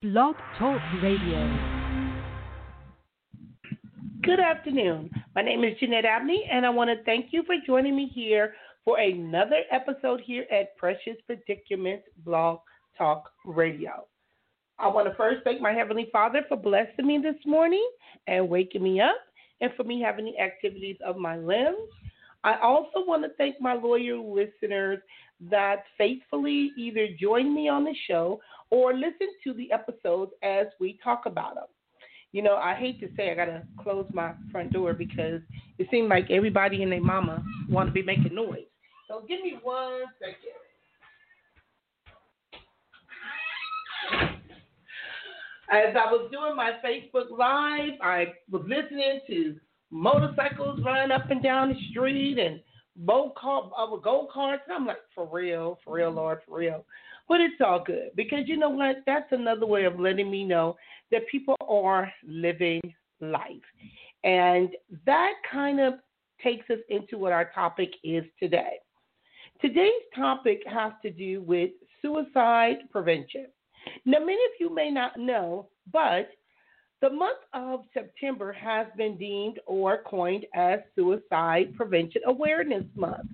Blog Talk Radio. Good afternoon. My name is Jeanette Abney, and I want to thank you for joining me here for another episode here at Precious Predicaments Blog Talk Radio. I want to first thank my Heavenly Father for blessing me this morning and waking me up, and for me having the activities of my limbs. I also want to thank my loyal listeners that faithfully either join me on the show or listen to the episodes as we talk about them. You know, I hate to say I gotta close my front door because it seems like everybody and their mama want to be making noise. So give me one second. As I was doing my Facebook Live, I was listening to motorcycles running up and down the street and uh, go karts. I'm like, for real, for real, Lord, for real. But it's all good because you know what? That's another way of letting me know that people are living life. And that kind of takes us into what our topic is today. Today's topic has to do with suicide prevention. Now, many of you may not know, but the month of September has been deemed or coined as Suicide Prevention Awareness Month.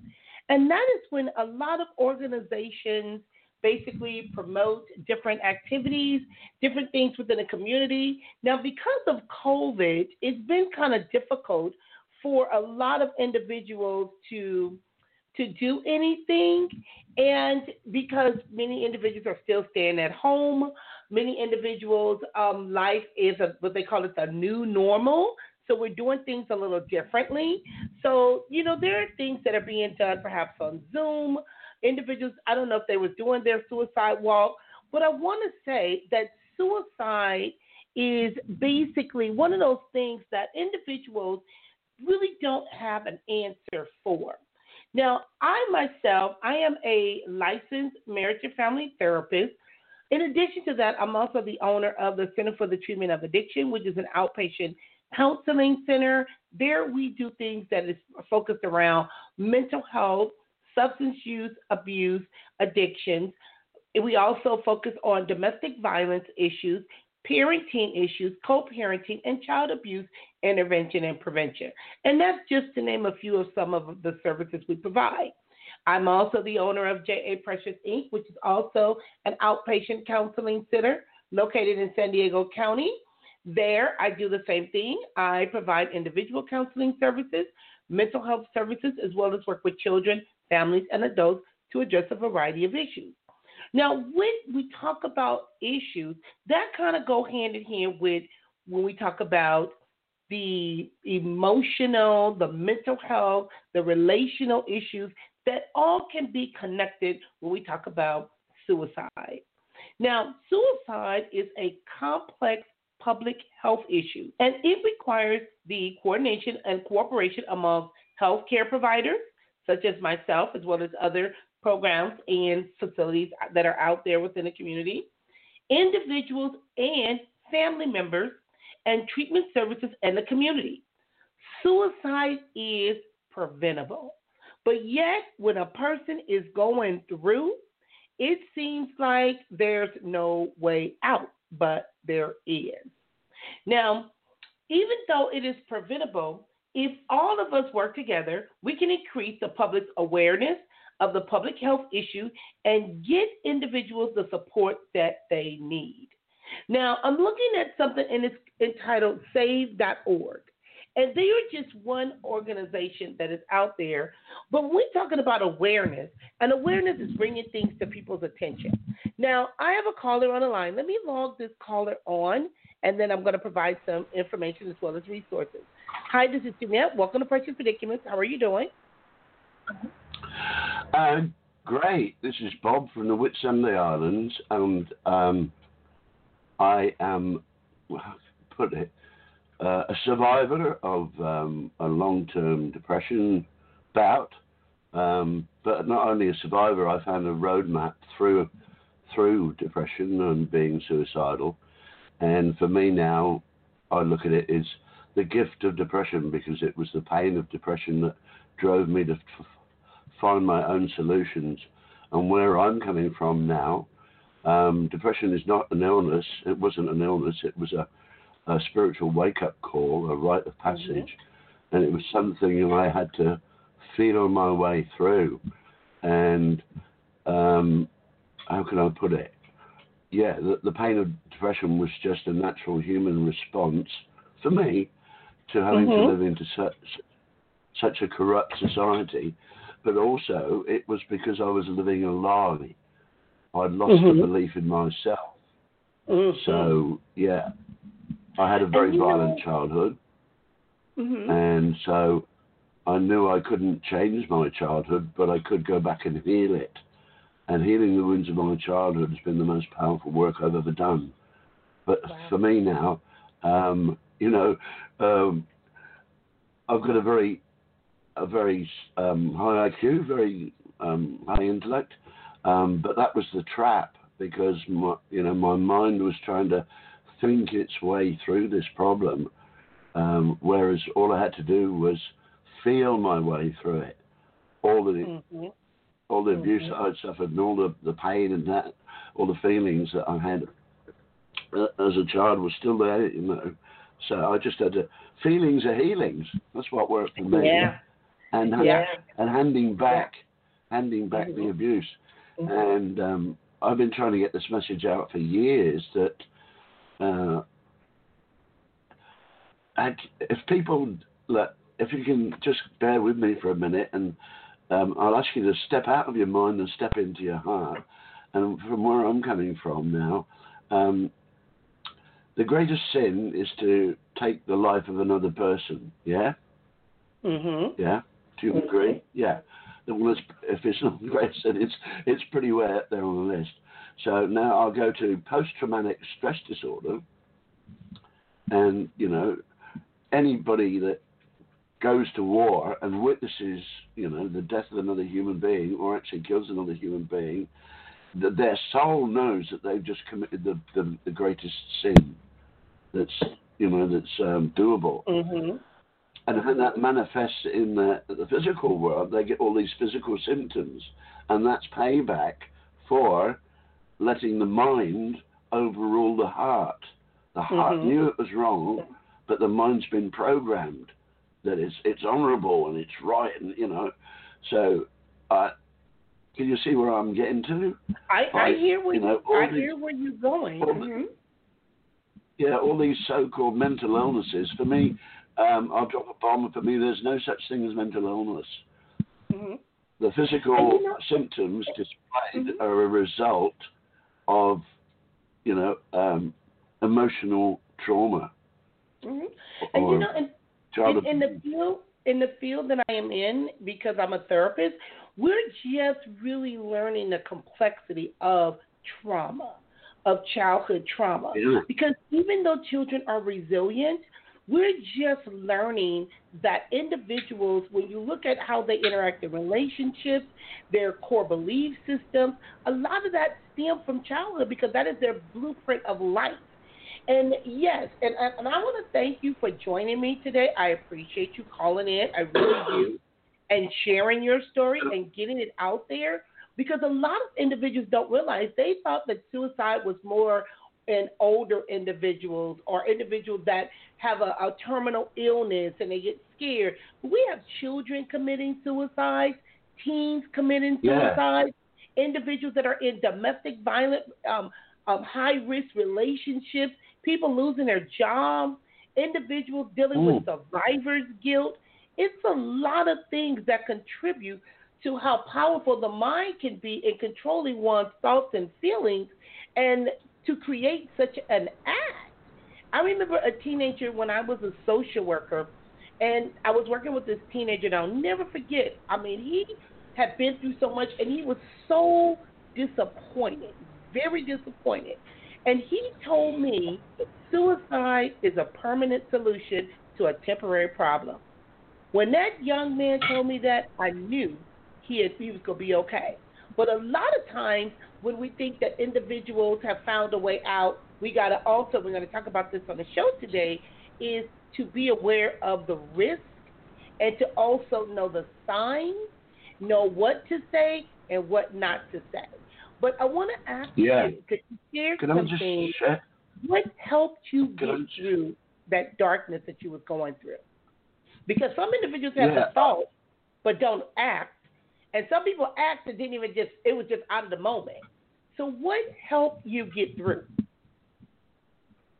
And that is when a lot of organizations basically promote different activities, different things within the community. Now, because of COVID, it's been kind of difficult for a lot of individuals to to do anything. And because many individuals are still staying at home many individuals um, life is a, what they call it the new normal. So we're doing things a little differently. So you know there are things that are being done perhaps on zoom individuals, I don't know if they were doing their suicide walk, but I want to say that suicide is basically one of those things that individuals really don't have an answer for. Now, I myself, I am a licensed marriage and family therapist. In addition to that, I'm also the owner of the Center for the Treatment of Addiction, which is an outpatient counseling center. There we do things that is focused around mental health, substance use, abuse, addictions. We also focus on domestic violence issues, parenting issues, co parenting, and child abuse intervention and prevention. And that's just to name a few of some of the services we provide. I'm also the owner of J.A. Precious Inc., which is also an outpatient counseling center located in San Diego County. There, I do the same thing. I provide individual counseling services, mental health services, as well as work with children families, and adults to address a variety of issues. Now, when we talk about issues, that kind of go hand in hand with when we talk about the emotional, the mental health, the relational issues that all can be connected when we talk about suicide. Now, suicide is a complex public health issue, and it requires the coordination and cooperation among healthcare providers, such as myself, as well as other programs and facilities that are out there within the community, individuals and family members, and treatment services in the community. Suicide is preventable. But yet, when a person is going through, it seems like there's no way out, but there is. Now, even though it is preventable, if all of us work together, we can increase the public's awareness of the public health issue and get individuals the support that they need. Now, I'm looking at something and it's entitled save.org. And they are just one organization that is out there. But we're talking about awareness, and awareness is bringing things to people's attention. Now, I have a caller on the line. Let me log this caller on, and then I'm going to provide some information as well as resources. Hi, this is Jeanette. Welcome to Precious Predicaments. How are you doing? Uh, great. This is Bob from the Whitsunday Islands, and um, I am, well put it, uh, a survivor of um, a long-term depression bout. Um, but not only a survivor, I found a roadmap through through depression and being suicidal. And for me now, I look at it as the gift of depression because it was the pain of depression that drove me to f- find my own solutions. And where I'm coming from now, Um, depression is not an illness. It wasn't an illness. It was a, a spiritual wake up call, a rite of passage, mm-hmm. and it was something I had to feel my way through. And um, how can I put it? Yeah, the, the pain of depression was just a natural human response for me to having mm-hmm. to live into such such a corrupt society, but also it was because I was living a lie. I'd lost mm-hmm. the belief in myself. Mm-hmm. So yeah, I had a very violent know, childhood, mm-hmm. and so I knew I couldn't change my childhood, but I could go back and heal it. And healing the wounds of my childhood has been the most powerful work I've ever done. But wow. for me now, um, you know, um, I've got a very, a very um, high IQ, very um, high intellect, um, but that was the trap because my, you know, my mind was trying to think its way through this problem, um, whereas all I had to do was feel my way through it. All the mm-hmm. all the abuse mm-hmm. I'd suffered and all the, the pain and that all the feelings that I had uh, as a child was still there, you know. So I just had to feelings are healings. That's what worked for me. Yeah. And yeah. and handing back handing back mm-hmm. the abuse. Mm-hmm. And um, I've been trying to get this message out for years that uh, if people let if you can just bear with me for a minute, and um, I'll ask you to step out of your mind and step into your heart. And from where I'm coming from now, um, the greatest sin is to take the life of another person. Yeah. Mhm. Yeah. Do you mm-hmm. agree? Yeah. Well, if it's not the greatest sin, it's it's pretty way up there on the list. So now I'll go to post-traumatic stress disorder, and you know anybody that goes to war and witnesses, you know, the death of another human being, or actually kills another human being, that their soul knows that they've just committed the, the, the greatest sin that's, you know, that's um, doable. Mm-hmm. And when that manifests in the, the physical world, they get all these physical symptoms, and that's payback for letting the mind overrule the heart. The heart mm-hmm. knew it was wrong, but the mind's been programmed that it's it's honourable and it's right, and you know. So, uh, can you see where I'm getting to? I, I hear where you, know, I these, hear where you're going. Mm-hmm. Yeah, all these so-called mental illnesses. For me, um, I'll drop a bomb. For me, there's no such thing as mental illness. Mm-hmm. The physical you know, symptoms displayed mm-hmm. are a result of, you know, um, emotional trauma. Mm-hmm. And you know, and in, in the field in the field that I am in, because I'm a therapist, we're just really learning the complexity of trauma, of childhood trauma. Yeah. Because even though children are resilient, we're just learning that individuals, when you look at how they interact in relationships, their core belief systems, a lot of that stems from childhood because that is their blueprint of life. And yes, and, and I want to thank you for joining me today. I appreciate you calling in. I really do. And sharing your story and getting it out there because a lot of individuals don't realize they thought that suicide was more in older individuals or individuals that have a, a terminal illness and they get scared. But we have children committing suicide, teens committing suicide, yeah. individuals that are in domestic violence, um, um, high risk relationships people losing their jobs, individuals dealing mm. with survivor's guilt. It's a lot of things that contribute to how powerful the mind can be in controlling one's thoughts and feelings and to create such an act. I remember a teenager when I was a social worker and I was working with this teenager and I'll never forget. I mean, he had been through so much and he was so disappointed, very disappointed. And he told me suicide is a permanent solution to a temporary problem. When that young man told me that, I knew he, he was going to be okay. But a lot of times when we think that individuals have found a way out, we got to also, we're going to talk about this on the show today, is to be aware of the risk and to also know the signs, know what to say and what not to say. But I want to ask Yeah. you, could you share Can something? just share? Uh, what helped you get just- through that darkness that you was going through? Because some individuals have Yeah. the thought but don't act, and some people asked and didn't even just it was just out of the moment. So what helped you get through?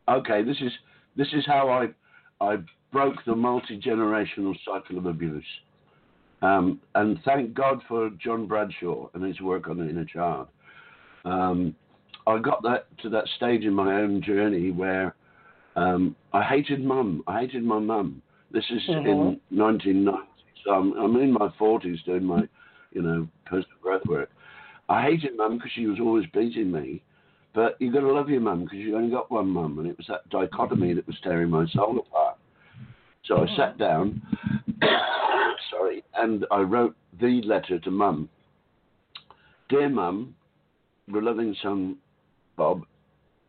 Okay, this is this is how I I broke the multi generational cycle of abuse. Um, and thank God for John Bradshaw and his work on the inner child. Um, I got that to that stage in my own journey where um, I hated mum. I hated my mum. This is Mhm. in 1990, so I'm, I'm in my 40s doing my, you know, personal growth work. I hated mum because she was always beating me, but you've got to love your mum because you only got one mum, and it was that dichotomy that was tearing my soul apart. So I sat mm. down, sorry, and I wrote the letter to mum. Dear mum, your loving son Bob,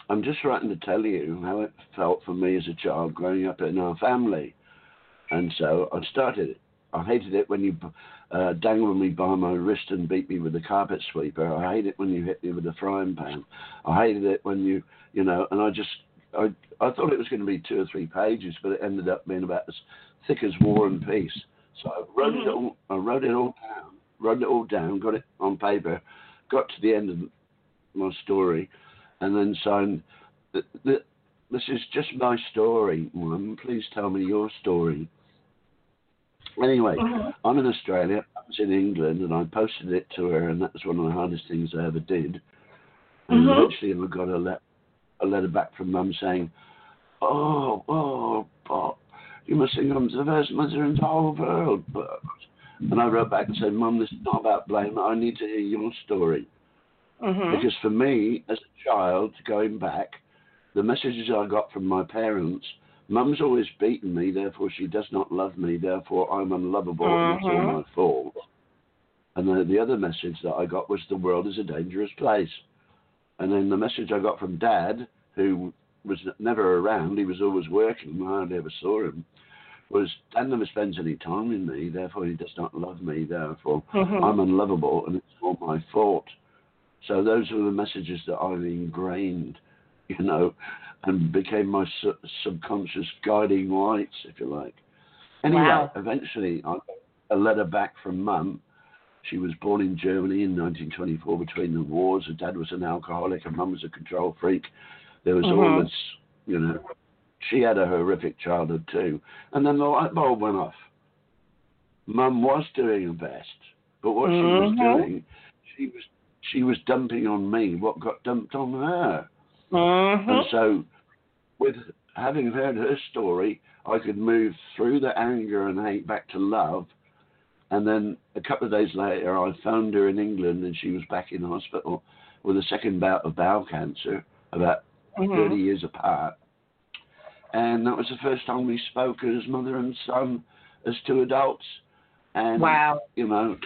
I'm just writing to tell you how it felt for me as a child growing up in our family. And so I started it. I hated it when you uh, dangled me by my wrist and beat me with a carpet sweeper. I hate it when you hit me with a frying pan. I hated it when you, you know, and I just, I, I thought it was going to be two or three pages, but it ended up being about as thick as War and Peace. So I wrote it all. I wrote it all down. Wrote it all down. Got it on paper. Got to the end of my story, and then signed. The, the, this is just my story, Mum. Please tell me your story. Anyway, I'm in Australia. I was in England, and I posted it to her, and that was one of the hardest things I ever did. And Mhm. eventually, I got a, le- a letter back from Mum saying, "Oh, oh, Bob, you must think I'm the best mother in the whole world." But, and I wrote back and said, "Mum, this is not about blame. I need to hear your story." Mm-hmm. Because for me, as a child, going back, the messages I got from my parents, mum's always beaten me, therefore she does not love me, therefore I'm unlovable and it's all my fault. And the, the other message that I got was the world is a dangerous place. And then the message I got from dad, who was never around, he was always working, I hardly ever saw him, was dad never spends any time with me, therefore he does not love me, therefore Mhm. I'm unlovable and it's all my fault. So those are the messages that I've ingrained, you know, and became my su- subconscious guiding lights, if you like. Anyway, Wow. eventually I got a letter back from mum. She was born in Germany in 1924 between the wars. Her dad was an alcoholic and mum was a control freak. There was all Mhm. this, you know, she had a horrific childhood too. And then the light bulb went off. Mum was doing her best, but what she was Mhm. doing, she was she was dumping on me what got dumped on her. Mm-hmm. And so, with having heard her story, I could move through the anger and hate back to love. And then a couple of days later, I found her in England and she was back in hospital with a second bout of bowel cancer, about Mm-hmm. 30 years apart. And that was the first time we spoke as mother and son, as two adults. And, Wow. you know,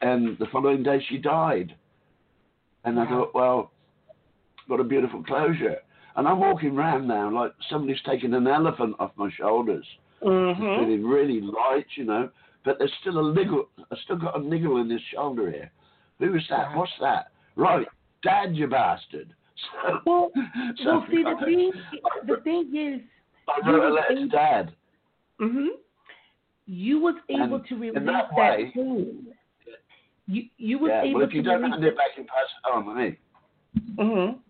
and the following day she died. And I Wow. thought, well, what a beautiful closure. And I'm walking around now like somebody's taken an elephant off my shoulders. Mm-hmm. Feeling really light, you know. But there's still a niggle. I still got a niggle in this shoulder here. Who is that? What's that? Right, Dad, you bastard. So, Well, so well, see, the thing, the thing is, I wrote a letter to Dad. hmm you was able And to release in that, that way- pain. You you was Yeah, able well, if you to don't hand it back, you pass it on, hey? hmm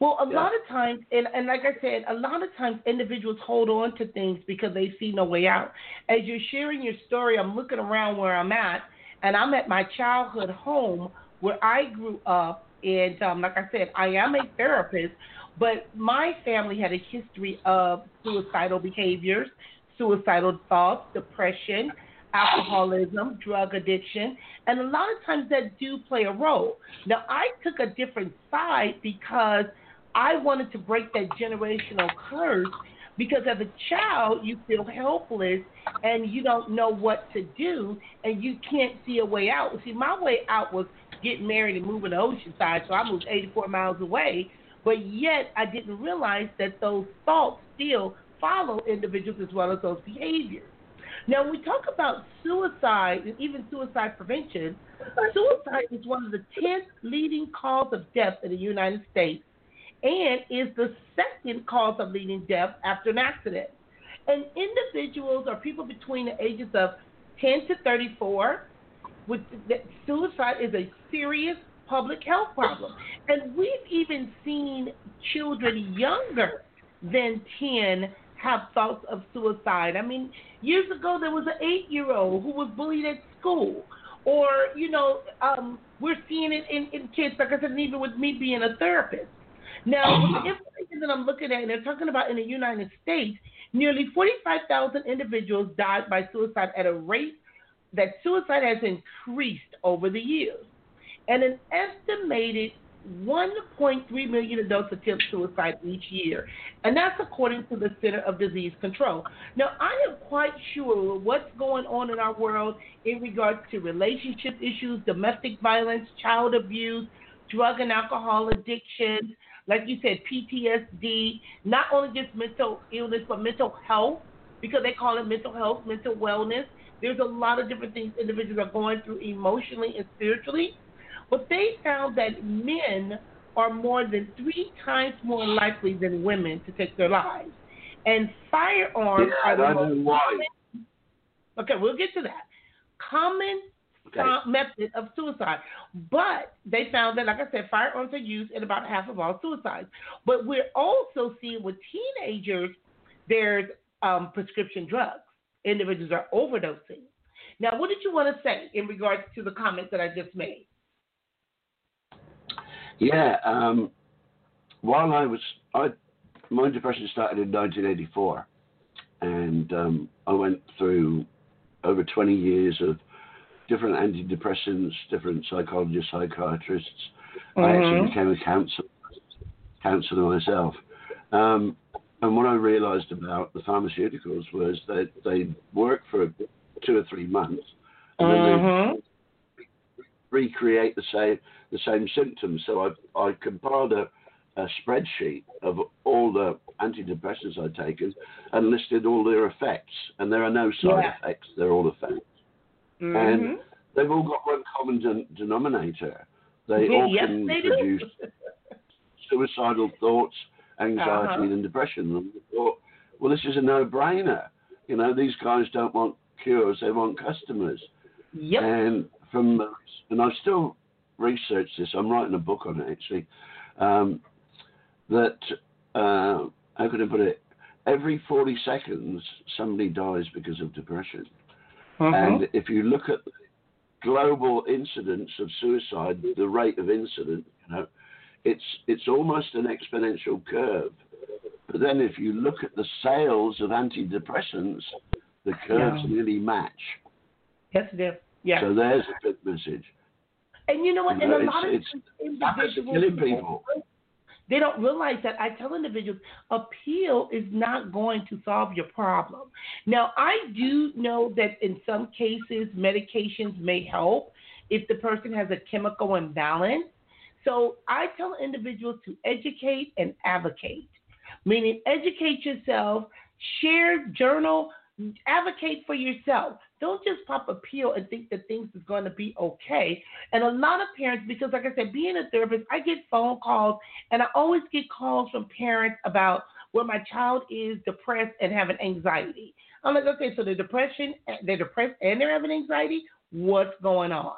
Well, a Yeah. lot of times, and, and like I said, a lot of times individuals hold on to things because they see no way out. As you're sharing your story, I'm looking around where I'm at, and I'm at my childhood home where I grew up. And um, like I said, I am a therapist, but my family had a history of suicidal behaviors, suicidal thoughts, depression, alcoholism, drug addiction, and a lot of times that do play a role. Now, I took a different side because I wanted to break that generational curse because as a child, you feel helpless and you don't know what to do and you can't see a way out. See, my way out was getting married and moving to Oceanside, so I moved 84 miles away, but yet I didn't realize that those thoughts still follow individuals as well as those behaviors. Now, when we talk about suicide and even suicide prevention, suicide is one of the 10th leading cause of death in the United States and is the second cause of leading death after an accident. And individuals or people between the ages of 10 to 34, with suicide is a serious public health problem. And we've even seen children younger than 10 have thoughts of suicide. I mean, years ago there was an eight year old who was bullied at school. Or, you know, um, we're seeing it in, in kids, like I said, even with me being a therapist. Now, the information that I'm looking at, and they're talking about in the United States, nearly 45,000 individuals died by suicide at a rate that suicide has increased over the years. And an estimated 1.3 million adults attempt suicide each year, and that's according to the Center of Disease Control. Now, I am quite sure what's going on in our world in regards to relationship issues, domestic violence, child abuse, drug and alcohol addiction, like you said, PTSD, not only just mental illness, but mental health, because they call it mental health, mental wellness. There's a lot of different things individuals are going through emotionally and spiritually. But they found that men are more than three times more likely than women to take their lives. And firearms yeah, are the most common. Okay, we'll get to that. Common. Uh, method of suicide. But they found that, like I said, firearms are used in about half of all suicides. But we're also seeing with teenagers, there's um, prescription drugs. Individuals are overdosing. Now, what did you want to say in regards to the comments that I just made? Yeah. Um, while I was, I, my depression started in 1984, and um, I went through over 20 years of different antidepressants, different psychologists, psychiatrists. I actually became a counselor, counselor myself. Um, and what I realized about the pharmaceuticals was that they work for two or three months, and then they Mhm. recreate the same the same symptoms. So I I compiled a, a spreadsheet of all the antidepressants I'd taken and listed all their effects. And there are no side Yeah. effects; they're all effects. Mhm. And they've all got one common den- denominator. They all yes, can they produce suicidal thoughts, anxiety, Uh-huh. and depression. And I thought, well, this is a no-brainer. You know, these guys don't want cures; they want customers. Yep. And from and I've still researched this. I'm writing a book on it actually. Um, that uh, how can I put it? Every 40 seconds, somebody dies because of depression. Mhm. And if you look at global incidence of suicide, the rate of incident, you know, it's it's almost an exponential curve. But then if you look at the sales of antidepressants, the curves Yeah. nearly match. yes, it is. Yeah. So there's a good message. and you know what? You and know, a it's- lot of it's- individuals killing people. They don't realize that I tell individuals appeal is not going to solve your problem. Now, I do know that in some cases medications may help if the person has a chemical imbalance. So I tell individuals to educate and advocate, meaning educate yourself, share, journal, advocate for yourself. Don't just pop a pill and think that things is going to be okay. And a lot of parents, because like I said, being a therapist, I get phone calls and I always get calls from parents about where my child is depressed and having anxiety. I'm like, okay, so they're depression, they're depressed and they're having anxiety. What's going on?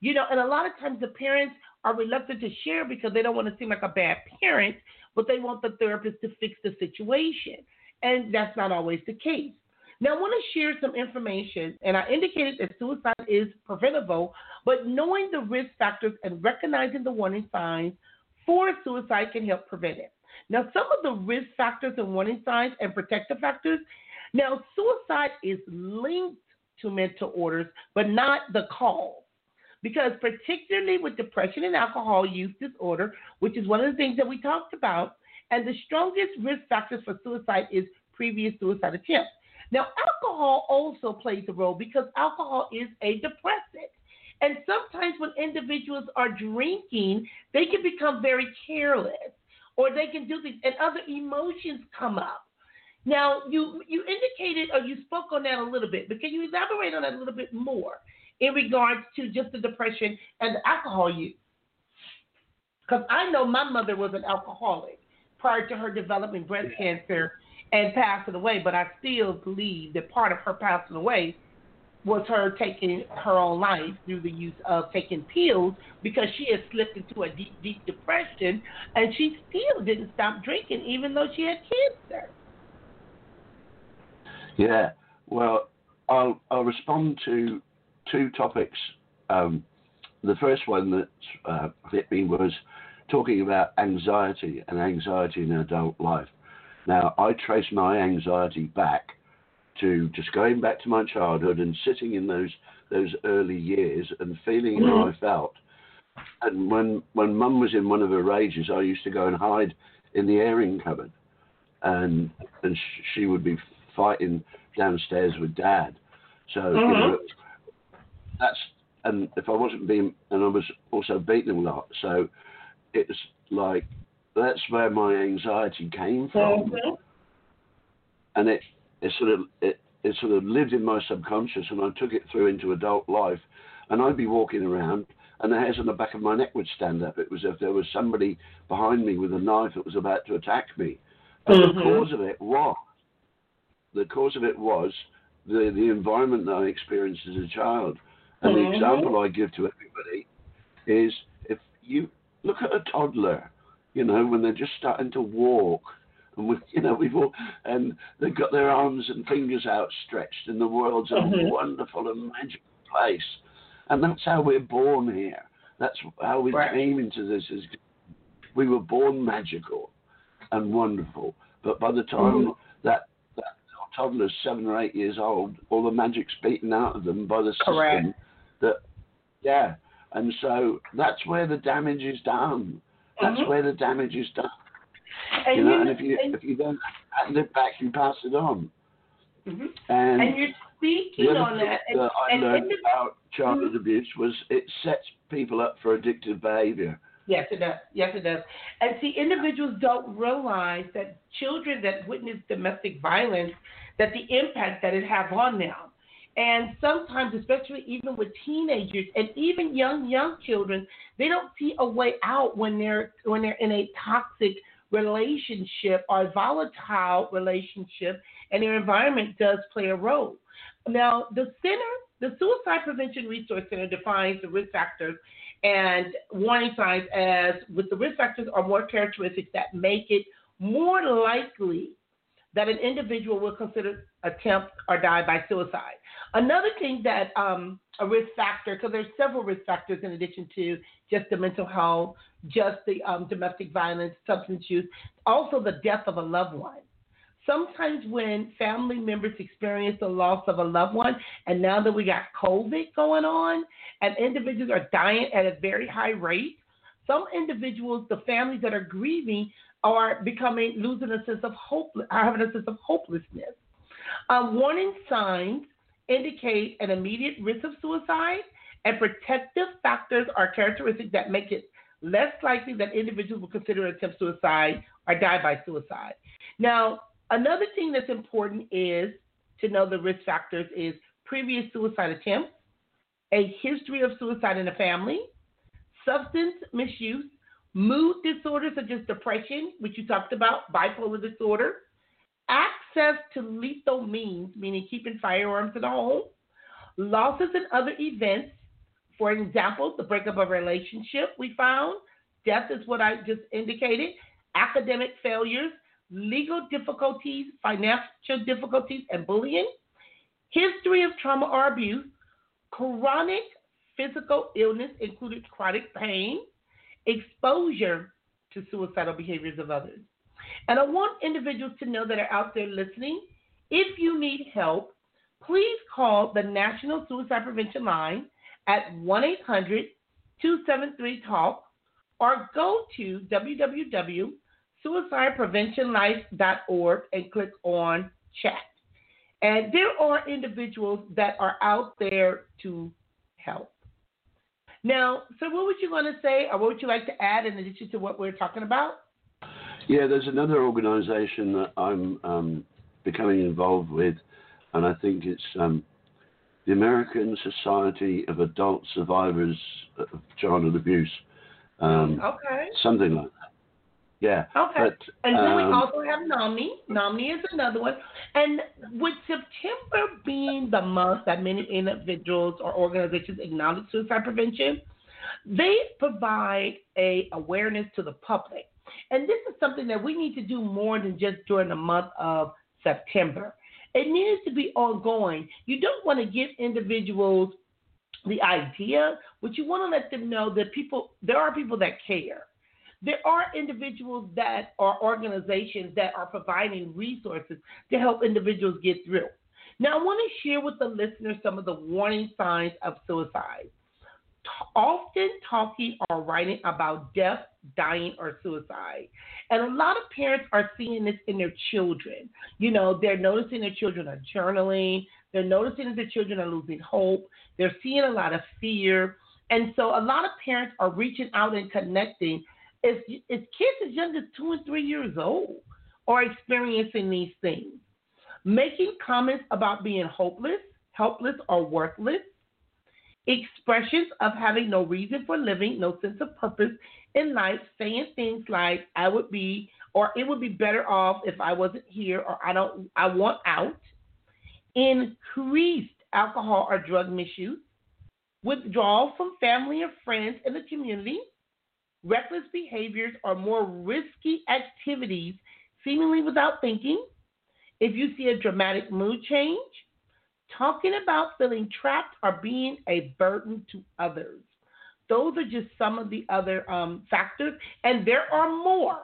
You know, and a lot of times the parents are reluctant to share because they don't want to seem like a bad parent, but they want the therapist to fix the situation. And that's not always the case. Now, I want to share some information, and I indicated that suicide is preventable, but knowing the risk factors and recognizing the warning signs for suicide can help prevent it. Now, some of the risk factors and warning signs and protective factors. Now, suicide is linked to mental orders, but not the cause. Because, particularly with depression and alcohol use disorder, which is one of the things that we talked about, and the strongest risk factors for suicide is previous suicide attempts. Now, alcohol also plays a role because alcohol is a depressant. And sometimes when individuals are drinking, they can become very careless or they can do things and other emotions come up. Now, you you indicated or you spoke on that a little bit, but can you elaborate on that a little bit more in regards to just the depression and the alcohol use? Because I know my mother was an alcoholic prior to her developing breast cancer and passing away, but I still believe that part of her passing away was her taking her own life through the use of taking pills because she had slipped into a deep, deep depression and she still didn't stop drinking even though she had cancer. Yeah, well, I'll, I'll respond to two topics. Um, the first one that uh, hit me was talking about anxiety and anxiety in adult life. Now, I trace my anxiety back to just going back to my childhood and sitting in those those early years and feeling mm-hmm. how I felt. And when when Mum was in one of her rages, I used to go and hide in the airing cupboard, and and she would be fighting downstairs with Dad. So mm-hmm. you know, that's and if I wasn't being and I was also beaten a lot. So it's like that's where my anxiety came from, mm-hmm. and it it sort of it, it sort of lived in my subconscious, and I took it through into adult life. And I'd be walking around, and the hairs on the back of my neck would stand up. It was as if there was somebody behind me with a knife that was about to attack me. And mm-hmm. the cause of it was the cause of it was the the environment that I experienced as a child. And mm-hmm. the example I give to everybody is if you look at a toddler, you know, when they're just starting to walk and we, you know, we've all, and they've got their arms and fingers outstretched, and the world's mm-hmm. a wonderful and magical place, and that's how we're born here. That's how we right. came into this. Is we were born magical and wonderful, but by the time mm-hmm. that that toddler's seven or eight years old, all the magic's beaten out of them by the Correct. system. That, yeah, and so that's where the damage is done. That's mm-hmm. where the damage is done. And you know, and if you and, if you don't hand it back, you pass it on. Mm-hmm. And, and you're speaking on that. that I and, learned about childhood mm-hmm. abuse was it sets people up for addictive behavior. Yes, it does. Yes, it does. And see, individuals don't realize that children that witness domestic violence, that the impact that it have on them. And sometimes, especially even with teenagers and even young young children, they don't see a way out when they're when they're in a toxic relationship or volatile relationship, and their environment does play a role. Now, the center, the Suicide Prevention Resource Center, defines the risk factors and warning signs as with the risk factors are more characteristics that make it more likely that an individual will consider attempt or die by suicide. Another thing that um, a risk factor, because there's several risk factors in addition to just the mental health, just the um, domestic violence, substance use, also the death of a loved one. Sometimes when family members experience the loss of a loved one, and now that we got COVID going on, and individuals are dying at a very high rate, some individuals, the families that are grieving, are becoming losing a sense of hope, having a sense of hopelessness. Um, warning signs indicate an immediate risk of suicide, and protective factors are characteristics that make it less likely that individuals will consider attempt suicide or die by suicide. Now, another thing that's important is to know the risk factors is previous suicide attempts, a history of suicide in the family, substance misuse, mood disorders such as depression, which you talked about, bipolar disorder, access to lethal means, meaning keeping firearms at home, losses and other events. For example, the breakup of a relationship we found, death is what I just indicated, academic failures, legal difficulties, financial difficulties, and bullying, history of trauma or abuse, chronic physical illness, including chronic pain, exposure to suicidal behaviors of others. And I want individuals to know that are out there listening. If you need help, please call the National Suicide Prevention Line at 1 800 273 TALK or go to www.suicidepreventionlife.org and click on chat. And there are individuals that are out there to help. Now, so what would you want to say, or what would you like to add in addition to what we're talking about? Yeah, there's another organization that I'm um, becoming involved with, and I think it's um, the American Society of Adult Survivors of Childhood Abuse. Um, Okay. Something like that. Yeah. Okay. But, And then we um, also have NAMI. NAMI is another one. And with September being the month that many individuals or organizations acknowledge suicide prevention, they provide a awareness to the public. And this is something that we need to do more than just during the month of September. It needs to be ongoing. You don't want to give individuals the idea, but you want to let them know that people there are people that care there are individuals that are organizations that are providing resources to help individuals get through. Now, I want to share with the listeners some of the warning signs of suicide. Often talking or writing about death, dying, or suicide. And a lot of parents are seeing this in their children. You know, they're noticing their children are journaling, they're noticing that their children are losing hope, they're seeing a lot of fear. And so a lot of parents are reaching out and connecting if, kids as young as two and three years old are experiencing these things, making comments about being hopeless, helpless, or worthless, expressions of having no reason for living, no sense of purpose in life, saying things like "I would be" or "It would be better off if I wasn't here" or "I don't, I want out," increased alcohol or drug misuse, withdrawal from family and friends in the community reckless behaviors or more risky activities seemingly without thinking, if you see a dramatic mood change, talking about feeling trapped or being a burden to others. Those are just some of the other um, factors, and there are more.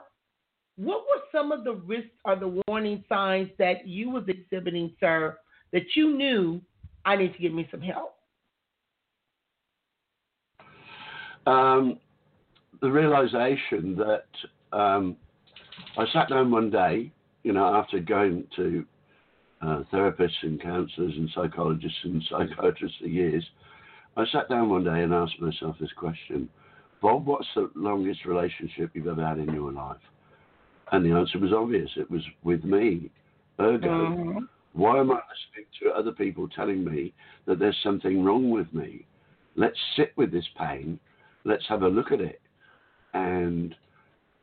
What were some of the risks or the warning signs that you was exhibiting, sir, that you knew I need to get me some help? Um, the realization that um, I sat down one day, you know, after going to uh, therapists and counselors and psychologists and psychiatrists for years, I sat down one day and asked myself this question Bob, what's the longest relationship you've ever had in your life? And the answer was obvious it was with me. Ergo, Mm-hmm. why am I listening to other people telling me that there's something wrong with me? Let's sit with this pain. Let's have a look at it and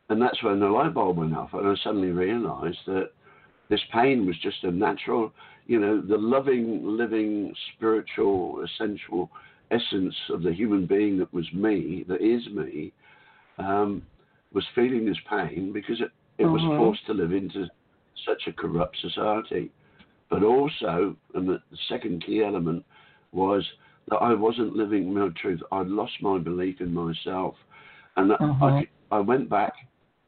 and that's when the light bulb went off, and I suddenly realised that this pain was just a natural, you know, the loving, living, spiritual, essential essence of the human being that was me, that is me, um, was feeling this pain because it, it was Mhm. forced to live into such a corrupt society. But also, and the, the second key element was that I wasn't living my truth. I'd lost my belief in myself. And. I, I went back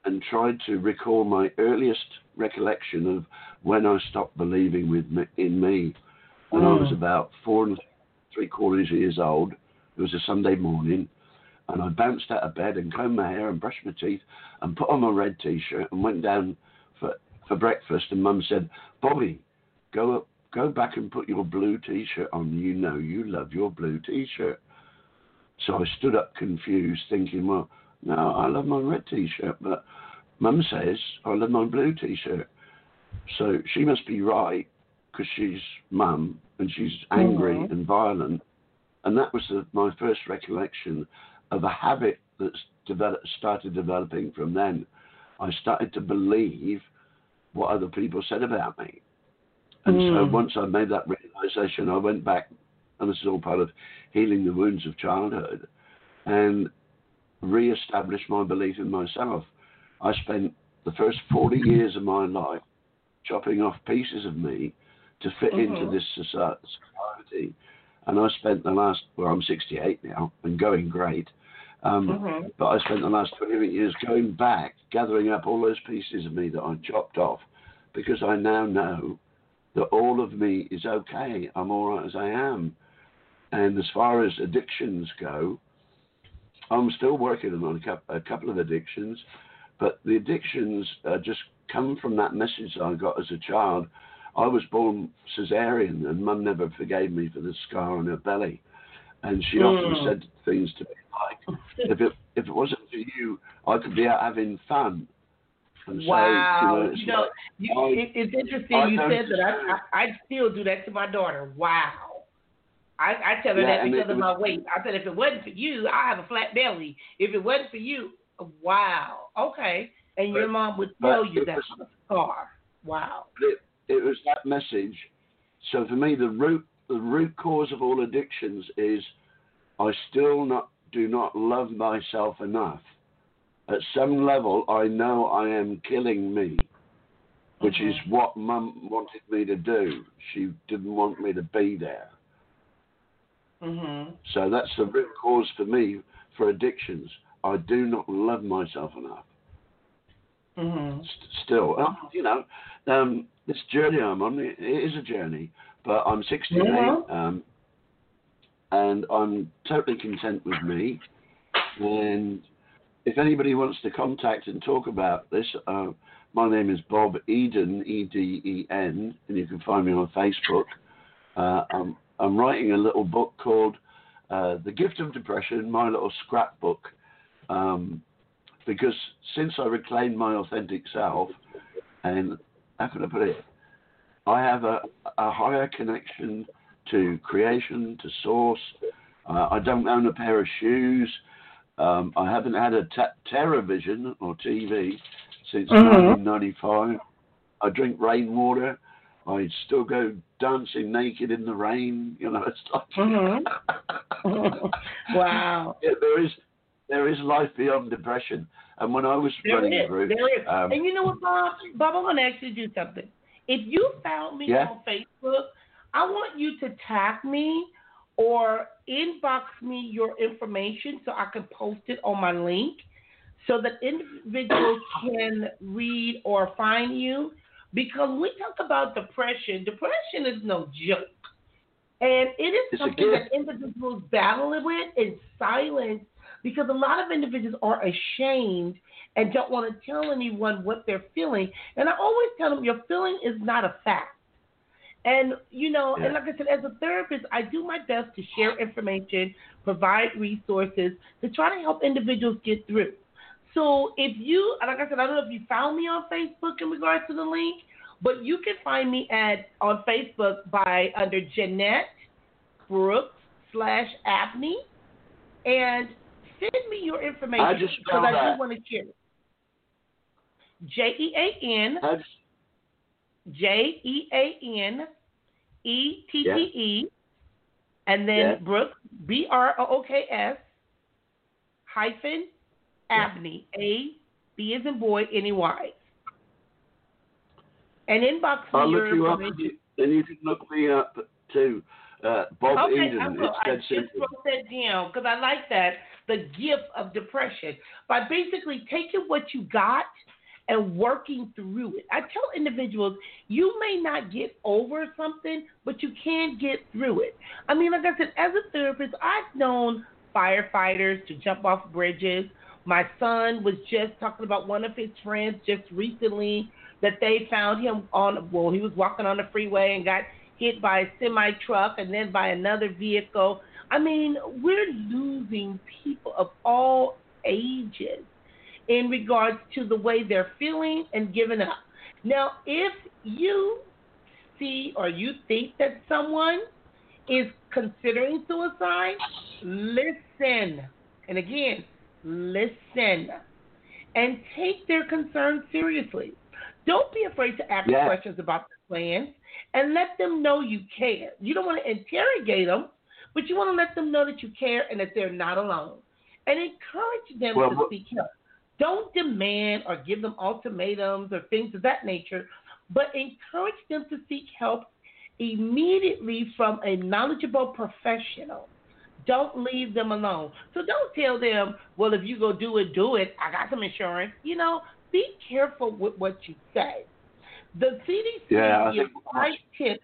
and tried to recall my earliest recollection of when I stopped believing with me, in me. When I was Mm. about four and three quarters years old, it was a Sunday morning, and I bounced out of bed and combed my hair and brushed my teeth and put on my red T-shirt and went down for for breakfast. And Mum said, "Bobby, go up, go back and put your blue T-shirt on. You know you love your blue T-shirt." So I stood up confused, thinking, well, no, I love my red T-shirt, but Mum says I love my blue T-shirt. So she must be right because she's Mum and she's angry Mhm. and violent. And that was the, my first recollection of a habit that's developed, started developing from then. I started to believe what other people said about me. And so Mm. once I made that realization, I went back, and this is all part of healing the wounds of childhood, and re-established my belief in myself. I spent the first 40 years of my life chopping off pieces of me to fit into Mhm. this society. And I spent the last, well, I'm 68 now and going great. Um, Mhm. but I spent the last 28 years going back, gathering up all those pieces of me that I chopped off, because I now know that all of me is okay. I'm all right as I am. And as far as addictions go, I'm still working on a couple, a couple of addictions, but the addictions uh, just come from that message I got as a child. I was born cesarean, and Mum never forgave me for the scar on her belly, and she often Mm. said things to me like, "If it if it wasn't for you, I could be out having fun." And so, Wow. it's You know, like, you, I- it, it's interesting I you said that. I, I I still do that to my daughter. Wow. I, I tell her Yeah, that because of my weight. I said if it wasn't for you, I have a flat belly. If it wasn't for you, wow. Okay. And your But- mom would tell you that was- a scar. Wow. it, it was that message. So for me, the root the root cause of all addictions is I still not do not love myself enough. At some level, I know I am killing me, which is Mhm. what Mum wanted me to do. She didn't want me to be there. Mhm. So that's the root cause for me for addictions. I do not love myself enough. Mhm. st- still. Um, you know, um, this journey I'm on, it, is a journey, but I'm 68, Mhm. um, and I'm totally content with me. And if anybody wants to contact and talk about this, uh, my name is Bob Eden, E D E N, and you can find me on Facebook. Uh, I'm, I'm writing a little book called uh, The Gift of Depression, my little scrapbook. Um, because since I reclaimed my authentic self, and how can I put it? I have a, a higher connection to creation, to source. Uh, I don't own a pair of shoes. Um, I haven't had a te- television or TV since Mhm. 1995. I drink rainwater. I still go dancing naked in the rain. You know, it's like Mhm. wow. Yeah, there is there is life beyond depression. And when I was There running is. through, There is. um, and you know what, Bob? Bob, I'm going to ask you to do something. If you found me Yeah. on Facebook, I want you to tag me or inbox me your information so I can post it on my link so that individuals can read or find you. Because we talk about depression, depression is no joke. And it is It's something that individuals battle with in silence because a lot of individuals are ashamed and don't want to tell anyone what they're feeling. And I always tell them your feeling is not a fact. And you know, and like I said, as a therapist, I do my best to share information, provide resources to try to help individuals get through. So if you, like I said, I don't know if you found me on Facebook in regards to the link, but you can find me at on Facebook by under Jeanette Brooks slash Abney, and send me your information I just because I that. do want to share it. J E A N J E A N E T T E, and then Yeah. Brooks B R O O K S hyphen Abney A B as in boy N E Y. And inbox me I'll look you up, and you can look me up too. Uh, Bob Okay, Eden. I will. It's I just wrote that down because I like that. The gift of depression by basically taking what you got and working through it. I tell individuals you may not get over something, but you can get through it. I mean, like I said, as a therapist, I've known firefighters to jump off bridges. My son was just talking about one of his friends just recently that they found him on, well, he was walking on the freeway and got hit by a semi truck and then by another vehicle. I mean, we're losing people of all ages in regards to the way they're feeling and giving up. Now, if you see or you think that someone is considering suicide, listen. And again, listen. And take their concerns seriously. Don't be afraid to ask questions about their plans and let them know you care. You don't want to interrogate them, but you want to let them know that you care and that they're not alone. And encourage them Well, to seek help. Don't demand or give them ultimatums or things of that nature, but encourage them to seek help immediately from a knowledgeable professional. Don't leave them alone. So don't tell them, well, if you go do it, do it. I got some insurance. You know, be careful with what you say. The CDC Yeah, gives five tips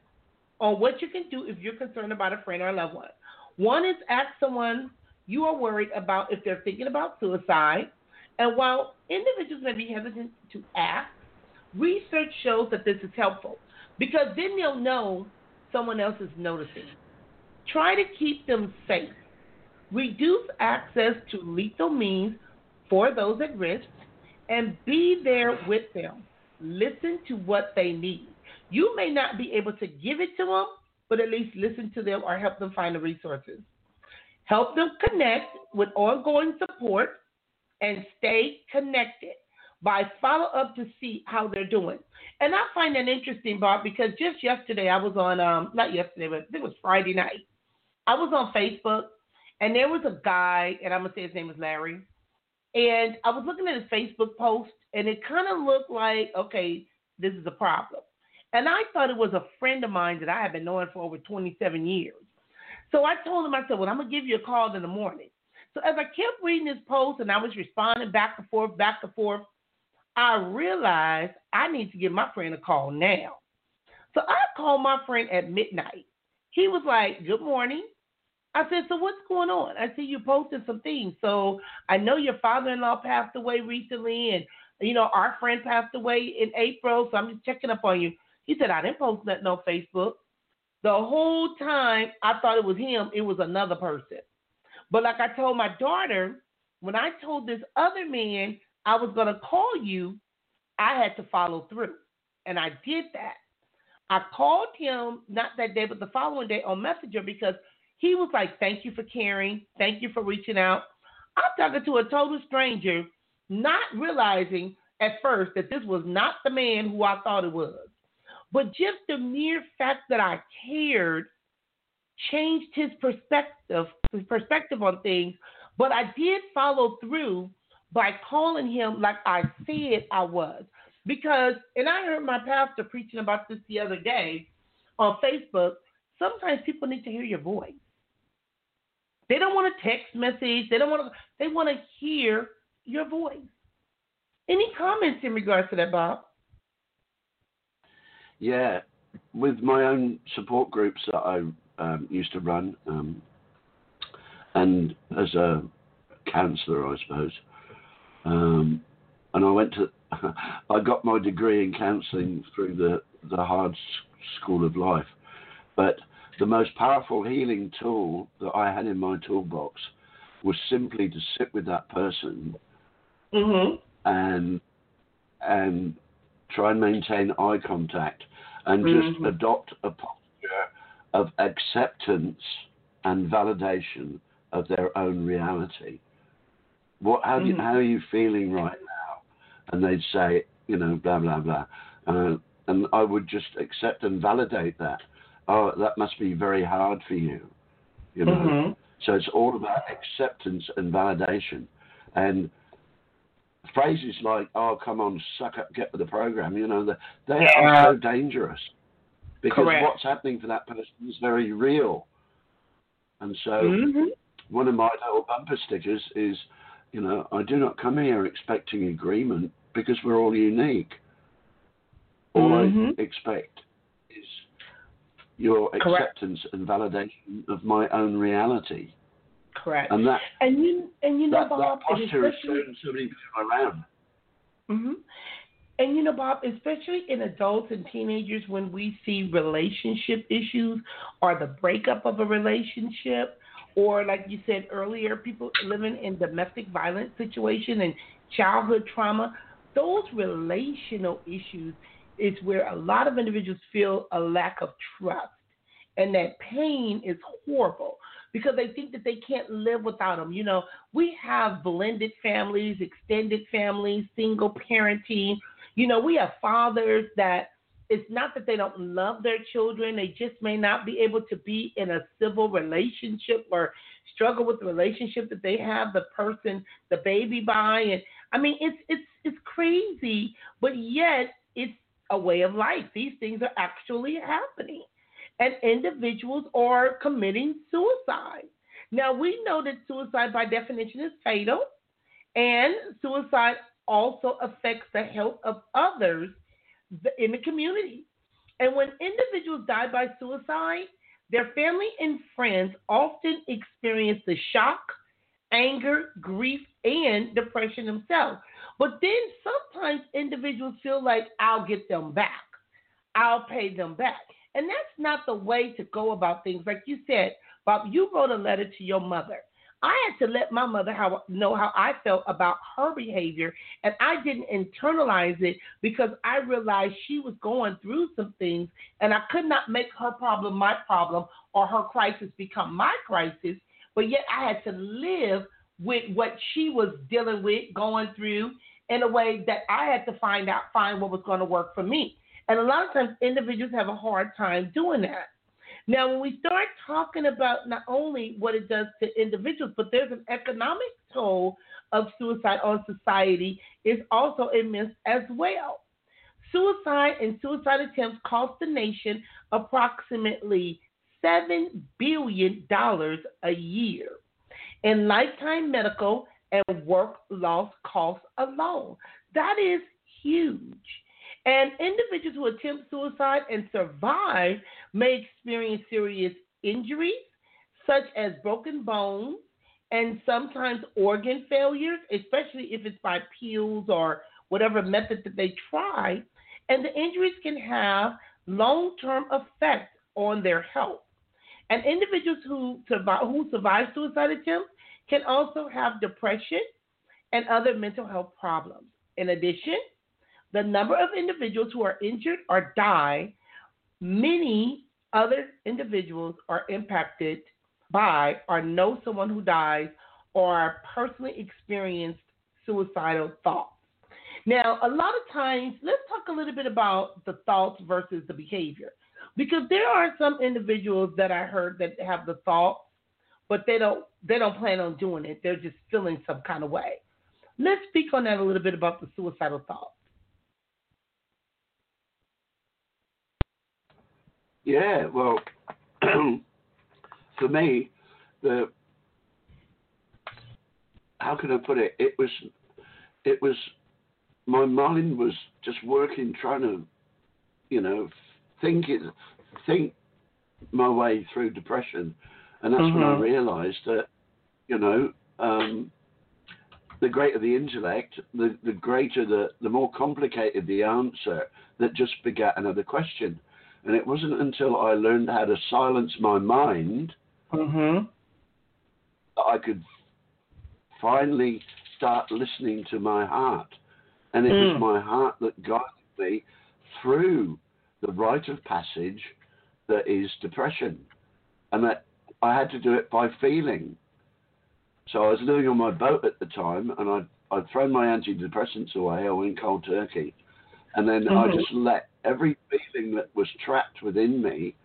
on what you can do if you're concerned about a friend or a loved one. One is ask someone you are worried about if they're thinking about suicide. And while individuals may be hesitant to ask, research shows that this is helpful because then they'll know someone else is noticing. Try to keep them safe. Reduce access to lethal means for those at risk and be there with them. Listen to what they need. You may not be able to give it to them, but at least listen to them or help them find the resources. Help them connect with ongoing support and stay connected by follow up to see how they're doing. And I find that interesting, Bob, because just yesterday I was on, um, not yesterday, but it was Friday night. I was on Facebook and there was a guy, and I'm to say his name is Larry. And I was looking at his Facebook post and it kind of looked like, okay, this is a problem. And I thought it was a friend of mine that I have been knowing for over 27 years. So I told him, I said, well, I'm to give you a call in the morning. So as I kept reading his post and I was responding back and forth, back and forth, I realized I need to give my friend a call now. So I called my friend at midnight. He was like, Good morning. I said, So what's going on? I see you posted some things. So I know your father in law passed away recently, and, you know, our friend passed away in April. So I'm just checking up on you. He said, I didn't post nothing on Facebook. The whole time I thought it was him, it was another person. But like I told my daughter, when I told this other man I was going to call you, I had to follow through. And I did that. I called him not that day, but the following day on Messenger because he was like, Thank you for caring. Thank you for reaching out. I'm talking to a total stranger, not realizing at first that this was not the man who I thought it was. But just the mere fact that I cared changed his perspective, his perspective on things. But I did follow through by calling him like I said I was. Because, and I heard my pastor preaching about this the other day on Facebook. Sometimes people need to hear your voice. They don't want a text message. They don't want to. They want to hear your voice. Any comments in regards to that, Bob? Yeah, with my own support groups that I um, used to run, um, and as a counsellor, I suppose, um, and I went to, I got my degree in counselling through the, the hard school of life. But the most powerful healing tool that I had in my toolbox was simply to sit with that person mm-hmm. and and try and maintain eye contact and just mm-hmm. adopt a posture of acceptance and validation of their own reality. What how, mm-hmm. how are you feeling right now? And they'd say, you know, blah blah blah, uh, and I would just accept and validate that. Oh, that must be very hard for you, you know. Mm-hmm. So it's all about acceptance and validation, and phrases like "Oh, come on, suck up, get with the program," you know, they are so dangerous because Correct. what's happening for that person is very real. And so, mm-hmm. one of my little bumper stickers is you know, I do not come here expecting agreement because we're all unique. All mm-hmm. I expect your Correct. acceptance and validation of my own reality. Correct. And that and you and you know that, Bob, that posture is turning so many people around. Mhm. And you know, Bob, especially in adults and teenagers, when we see relationship issues or the breakup of a relationship, or like you said earlier, people living in domestic violence situation and childhood trauma, those relational issues is where a lot of individuals feel a lack of trust. And that pain is horrible because they think that they can't live without them. You know, we have blended families, extended families, single parenting. You know, we have fathers that it's not that they don't love their children, they just may not be able to be in a civil relationship or struggle with the relationship that they have the person, the baby by and I mean it's it's it's crazy, but yet it's a way of life. These things are actually happening. And individuals are committing suicide. Now we know that suicide by definition is fatal and suicide also affects the health of others in the community. And when individuals die by suicide, their family and friends often experience the shock, anger, grief, and depression themselves. But then sometimes individuals feel like, I'll get them back, I'll pay them back. And that's not the way to go about things. Like you said, Bob, you wrote a letter to your mother. I had to let my mother how, know how I felt about her behavior, and I didn't internalize it because I realized she was going through some things, and I could not make her problem my problem or her crisis become my crisis. But yet I had to live with what she was dealing with, going through, in a way that I had to find out, find what was going to work for me. And a lot of times individuals have a hard time doing that. Now, when we start talking about not only what it does to individuals, but there's an economic toll of suicide on society is also immense as well. Suicide and suicide attempts cost the nation approximately $7 billion a year in lifetime medical and work loss costs alone. That is huge. And individuals who attempt suicide and survive may experience serious injuries, such as broken bones and sometimes organ failures, especially if it's by pills or whatever method that they try. And the injuries can have long term effects on their health. And individuals who survive, who survive suicide attempts can also have depression and other mental health problems. In addition, the number of individuals who are injured or die, many other individuals are impacted by or know someone who dies or personally experienced suicidal thoughts. Now, a lot of times, let's talk a little bit about the thoughts versus the behavior. Because there are some individuals that I heard that have the thoughts, but they don't they don't plan on doing it. They're just feeling some kind of way. Let's speak on that a little bit about the suicidal thoughts. Yeah, well, for me, the how can I put it? It was, it was, my mind was just working, trying to, you know, think it, think my way through depression, and that's mm-hmm. when I mm-hmm. realised that, you know, um, the greater the intellect, the, the greater the, the more complicated the answer that just begat another question. And it wasn't until I learned how to silence my mind mm-hmm. that I could finally start listening to my heart. And it mm. was my heart that guided me through the rite of passage that is depression. And that I had to do it by feeling. So I was living on my boat at the time, and I'd, I'd thrown my antidepressants away. I went cold turkey. And then mm-hmm. I just let every feeling that was trapped within me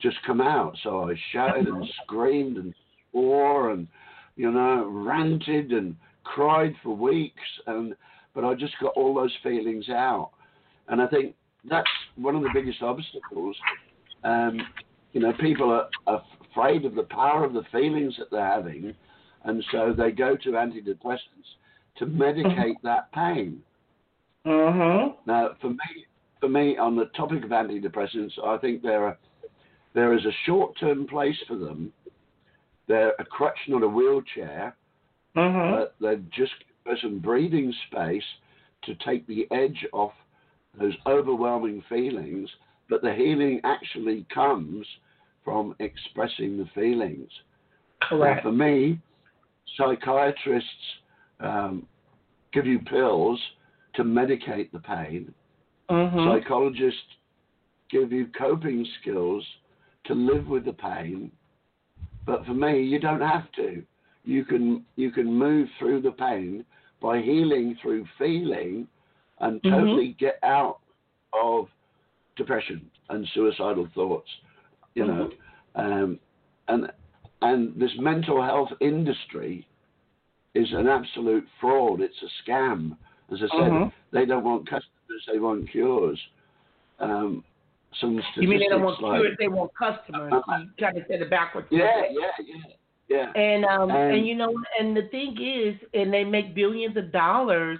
just come out. So I shouted and screamed and swore and, you know, ranted and cried for weeks. And but I just got all those feelings out. And I think that's one of the biggest obstacles. Um, you know, people are, are afraid of the power of the feelings that they're having, and so they go to antidepressants to medicate that pain. Mm-hmm. Now, for me, for me, on the topic of antidepressants, I think there are there is a short-term place for them. They're a crutch, not a wheelchair. Mm-hmm. But they're just some breathing space to take the edge off those overwhelming feelings. But the healing actually comes from expressing the feelings. Correct. Now, for me, psychiatrists um, give you pills to medicate the pain. Mm-hmm. Psychologists give you coping skills to live with the pain. But for me, you don't have to. You can you can move through the pain by healing through feeling and mm-hmm. totally get out of depression and suicidal thoughts. You mm-hmm. know, um, and and this mental health industry is an absolute fraud. It's a scam. As I said, uh-huh. they don't want customers, they want cures. Um, some you mean they don't want like, cures, they want customers. Uh, you kind of said it backwards. Yeah, yeah, yeah. Yeah. And um and, and you know and the thing is and they make billions of dollars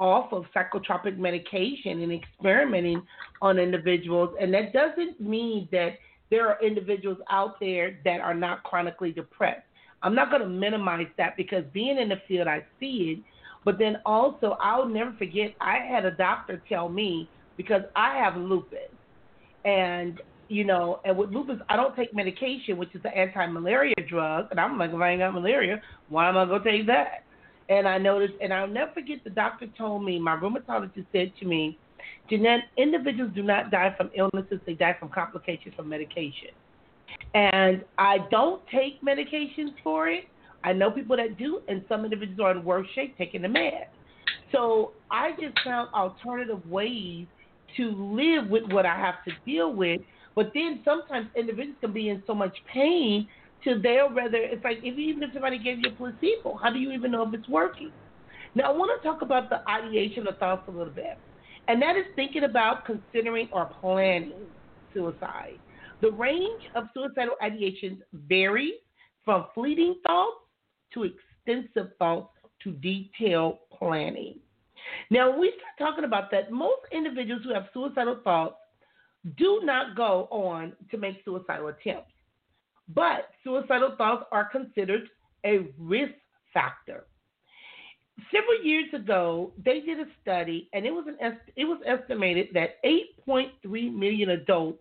off of psychotropic medication and experimenting on individuals and that doesn't mean that there are individuals out there that are not chronically depressed. I'm not going to minimize that because being in the field I see it but then also, I'll never forget, I had a doctor tell me because I have lupus. And you know, and with lupus, I don't take medication, which is the anti-malaria drug, and I'm like, if I ain't got malaria, why am I gonna take that? And I noticed, and I'll never forget, the doctor told me, my rheumatologist said to me, Jeanette, individuals do not die from illnesses; they die from complications from medication. And I don't take medications for it. I know people that do, and some individuals are in worse shape taking the meds. So I just found alternative ways to live with what I have to deal with. But then sometimes individuals can be in so much pain to they'll rather it's like if even if somebody gave you a placebo, how do you even know if it's working? Now I want to talk about the ideation of thoughts a little bit. And that is thinking about considering or planning suicide. The range of suicidal ideations varies from fleeting thoughts to extensive thoughts to detailed planning. Now, when we start talking about that, most individuals who have suicidal thoughts do not go on to make suicidal attempts. But suicidal thoughts are considered a risk factor. Several years ago, they did a study, and it was an est- it was estimated that 8.3 million adults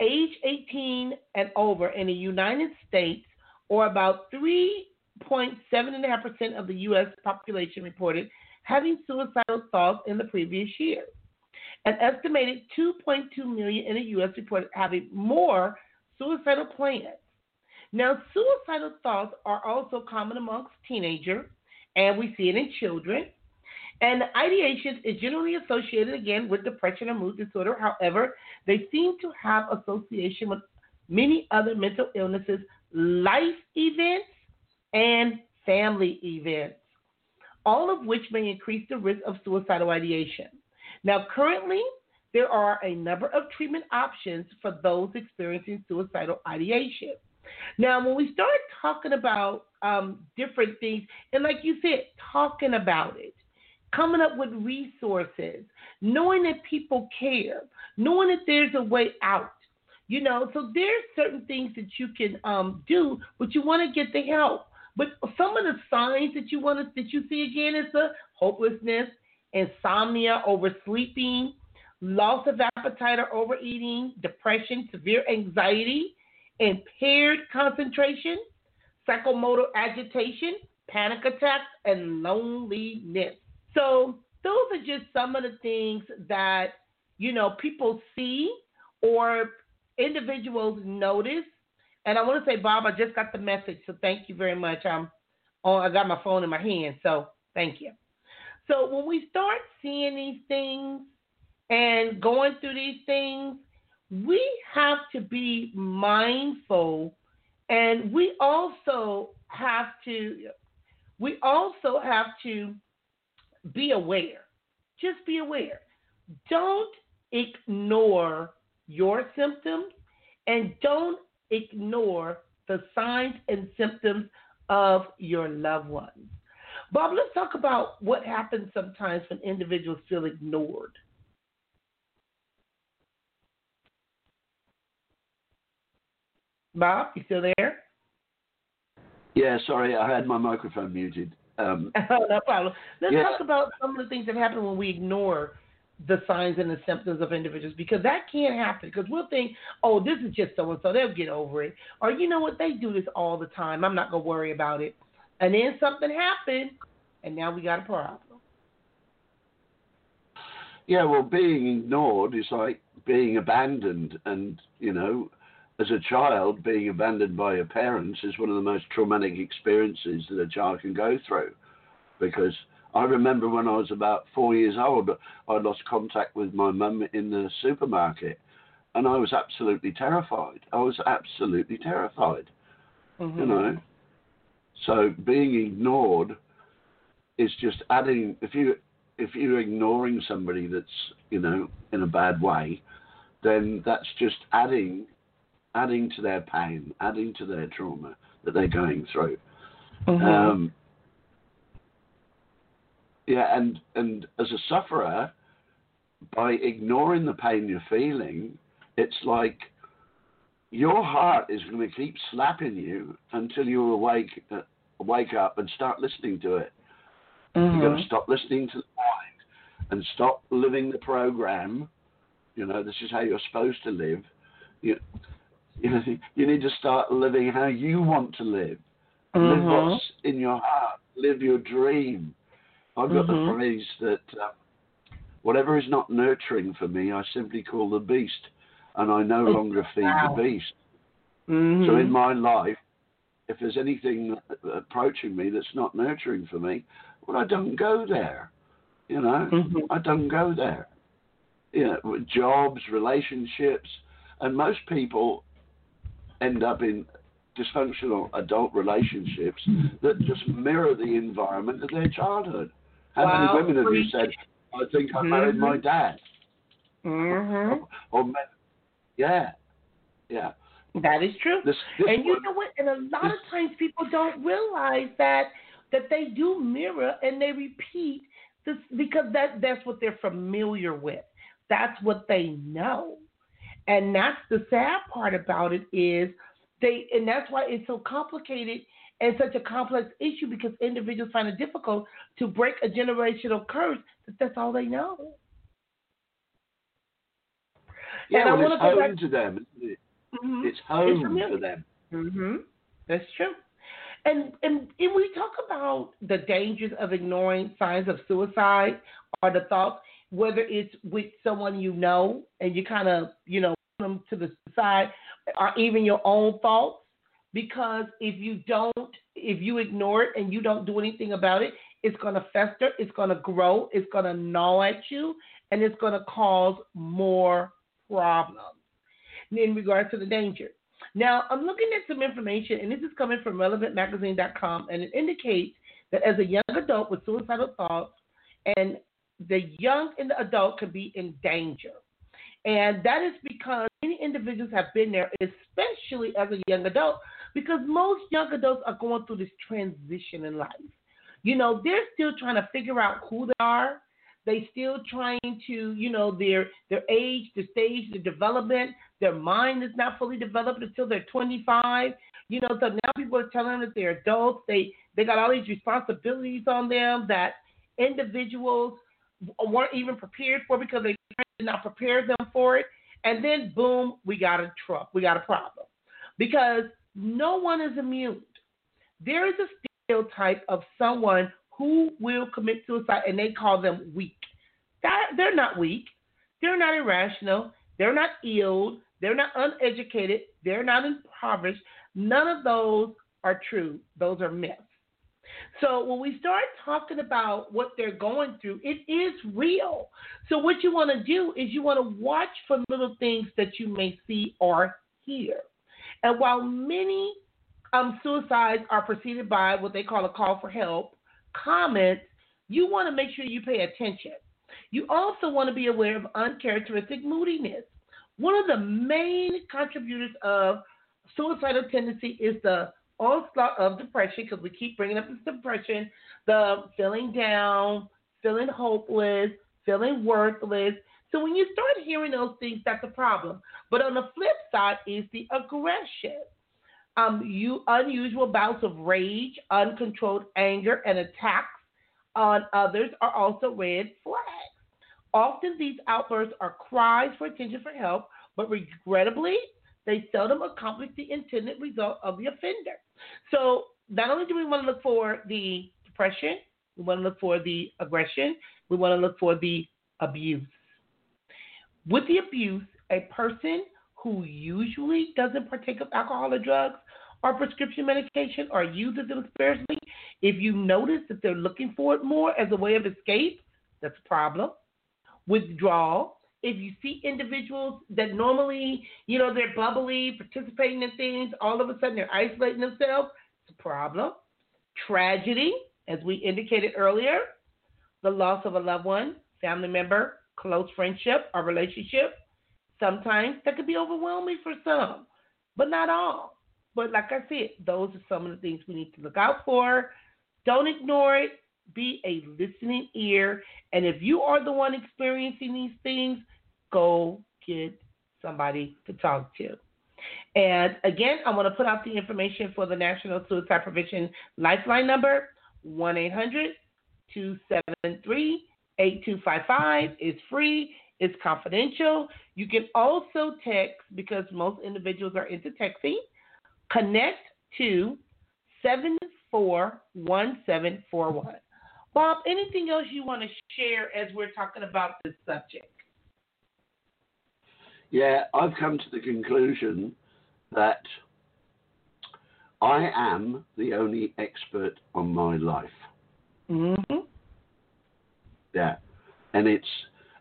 age 18 and over in the United States, or about 3.7.5% of the U.S. population, reported having suicidal thoughts in the previous year. An estimated 2.2 million in the U.S. reported having more suicidal plans. Now, suicidal thoughts are also common amongst teenagers, and we see it in children. And ideation is generally associated again with depression and mood disorder. However, they seem to have association with many other mental illnesses, life events, and family events, all of which may increase the risk of suicidal ideation. Now, currently, there are a number of treatment options for those experiencing suicidal ideation. Now, when we start talking about um, different things, and like you said, talking about it, coming up with resources, knowing that people care, knowing that there's a way out. You know, so there's certain things that you can um, do, but you want to get the help. But some of the signs that you want to that you see again is the hopelessness, insomnia, oversleeping, loss of appetite or overeating, depression, severe anxiety, impaired concentration, psychomotor agitation, panic attacks, and loneliness. So those are just some of the things that you know people see or individuals notice. And I want to say, Bob, I just got the message, so thank you very much. I'm oh, I got my phone in my hand, so thank you. So when we start seeing these things and going through these things, we have to be mindful and we also have to we also have to be aware. Just be aware. Don't ignore your symptoms and don't ignore the signs and symptoms of your loved ones. Bob, let's talk about what happens sometimes when individuals feel ignored. Bob, you still there? Yeah, sorry, I had my microphone muted. Um, no problem. Let's yeah. talk about some of the things that happen when we ignore the signs and the symptoms of individuals because that can't happen because we'll think, oh, this is just so and so, they'll get over it. Or you know what, they do this all the time. I'm not gonna worry about it. And then something happened and now we got a problem. Yeah, well being ignored is like being abandoned and, you know, as a child, being abandoned by your parents is one of the most traumatic experiences that a child can go through. Because I remember when I was about four years old, I lost contact with my mum in the supermarket, and I was absolutely terrified. I was absolutely terrified. Mm-hmm. You know, so being ignored is just adding. If you if you're ignoring somebody that's you know in a bad way, then that's just adding adding to their pain, adding to their trauma that they're going through. Mm-hmm. Um, yeah, and and as a sufferer, by ignoring the pain you're feeling, it's like your heart is going to keep slapping you until you awake, uh, wake up and start listening to it. Mm-hmm. You're going to stop listening to the mind and stop living the program. You know, this is how you're supposed to live You, you, know, you need to start living how you want to live. Mm-hmm. Live what's in your heart. Live your dream. I've got Mhm. the phrase that uh, whatever is not nurturing for me, I simply call the beast, and I no longer feed Wow. the beast. Mhm. So in my life, if there's anything approaching me that's not nurturing for me, well, I don't go there. You know, Mhm. I don't go there. You know, jobs, relationships, and most people end up in dysfunctional adult relationships that just mirror the environment of their childhood. How Wow, many women have you said, "I think I married Mhm. my dad"? Mm-hmm. Or, men- yeah, yeah. That is true. This, this and you one- know what? And a lot this- of times people don't realize that that they do mirror and they repeat this because that that's what they're familiar with. That's what they know. And that's the sad part about it is they and that's why it's so complicated and such a complex issue because individuals find it difficult to break a generational curse that that's all they know. yeah, and well, wanna it's home back- to them. It? It's home familiar. for them. hmm That's true. And, and and we talk about the dangers of ignoring signs of suicide or the thoughts, whether it's with someone you know and you kind of you know them to the side, or even your own thoughts. Because if you don't, if you ignore it and you don't do anything about it, it's going to fester, it's going to grow, it's going to gnaw at you, and it's going to cause more problems in regards to the danger. Now, I'm looking at some information, and this is coming from relevantmagazine.com, and it indicates that as a young adult with suicidal thoughts, and the young and the adult can be in danger. And that is because many individuals have been there, especially as a young adult, because most young adults are going through this transition in life. You know, they're still trying to figure out who they are. They still trying to, you know, their their age, the stage, the development. Their mind is not fully developed until they're 25. You know, so now people are telling them that they're adults. They they got all these responsibilities on them that individuals weren't even prepared for because they did not prepare them for it. And then boom, we got a truck. We got a problem because no one is immune. There is a stereotype of someone who will commit suicide, and they call them weak. That they're not weak. They're not irrational. They're not ill. They're not uneducated. They're not impoverished. None of those are true. Those are myths. So when we start talking about what they're going through, it is real. So what you want to do is you want to watch for little things that you may see or hear. And while many um, suicides are preceded by what they call a call for help, comments, you want to make sure you pay attention. You also want to be aware of uncharacteristic moodiness. One of the main contributors of suicidal tendency is the onslaught of depression because we keep bringing up this depression, the feeling down, feeling hopeless, feeling worthless. So when you start hearing those things, that's a problem. But on the flip side is the aggression. Um, you unusual bouts of rage, uncontrolled anger, and attacks on others are also red flags. Often these outbursts are cries for attention for help, but regrettably, they seldom accomplish the intended result of the offender. So not only do we want to look for the depression, we want to look for the aggression, we want to look for the abuse. With the abuse, a person who usually doesn't partake of alcohol or drugs or prescription medication or uses them sparingly, if you notice that they're looking for it more as a way of escape, that's a problem. Withdrawal, if you see individuals that normally, you know, they're bubbly, participating in things, all of a sudden they're isolating themselves, it's a problem. Tragedy, as we indicated earlier, the loss of a loved one, family member, close friendship or relationship. Sometimes that could be overwhelming for some, but not all. But like I said, those are some of the things we need to look out for. Don't ignore it. Be a listening ear. And if you are the one experiencing these things, go get somebody to talk to. And again, I want to put out the information for the National Suicide Prevention Lifeline number 1 800 273 8255 is free. It's confidential. You can also text because most individuals are into texting. Connect to 741741. Bob, anything else you want to share as we're talking about this subject? Yeah, I've come to the conclusion that I am the only expert on my life. Mm-hmm. Yeah, and it's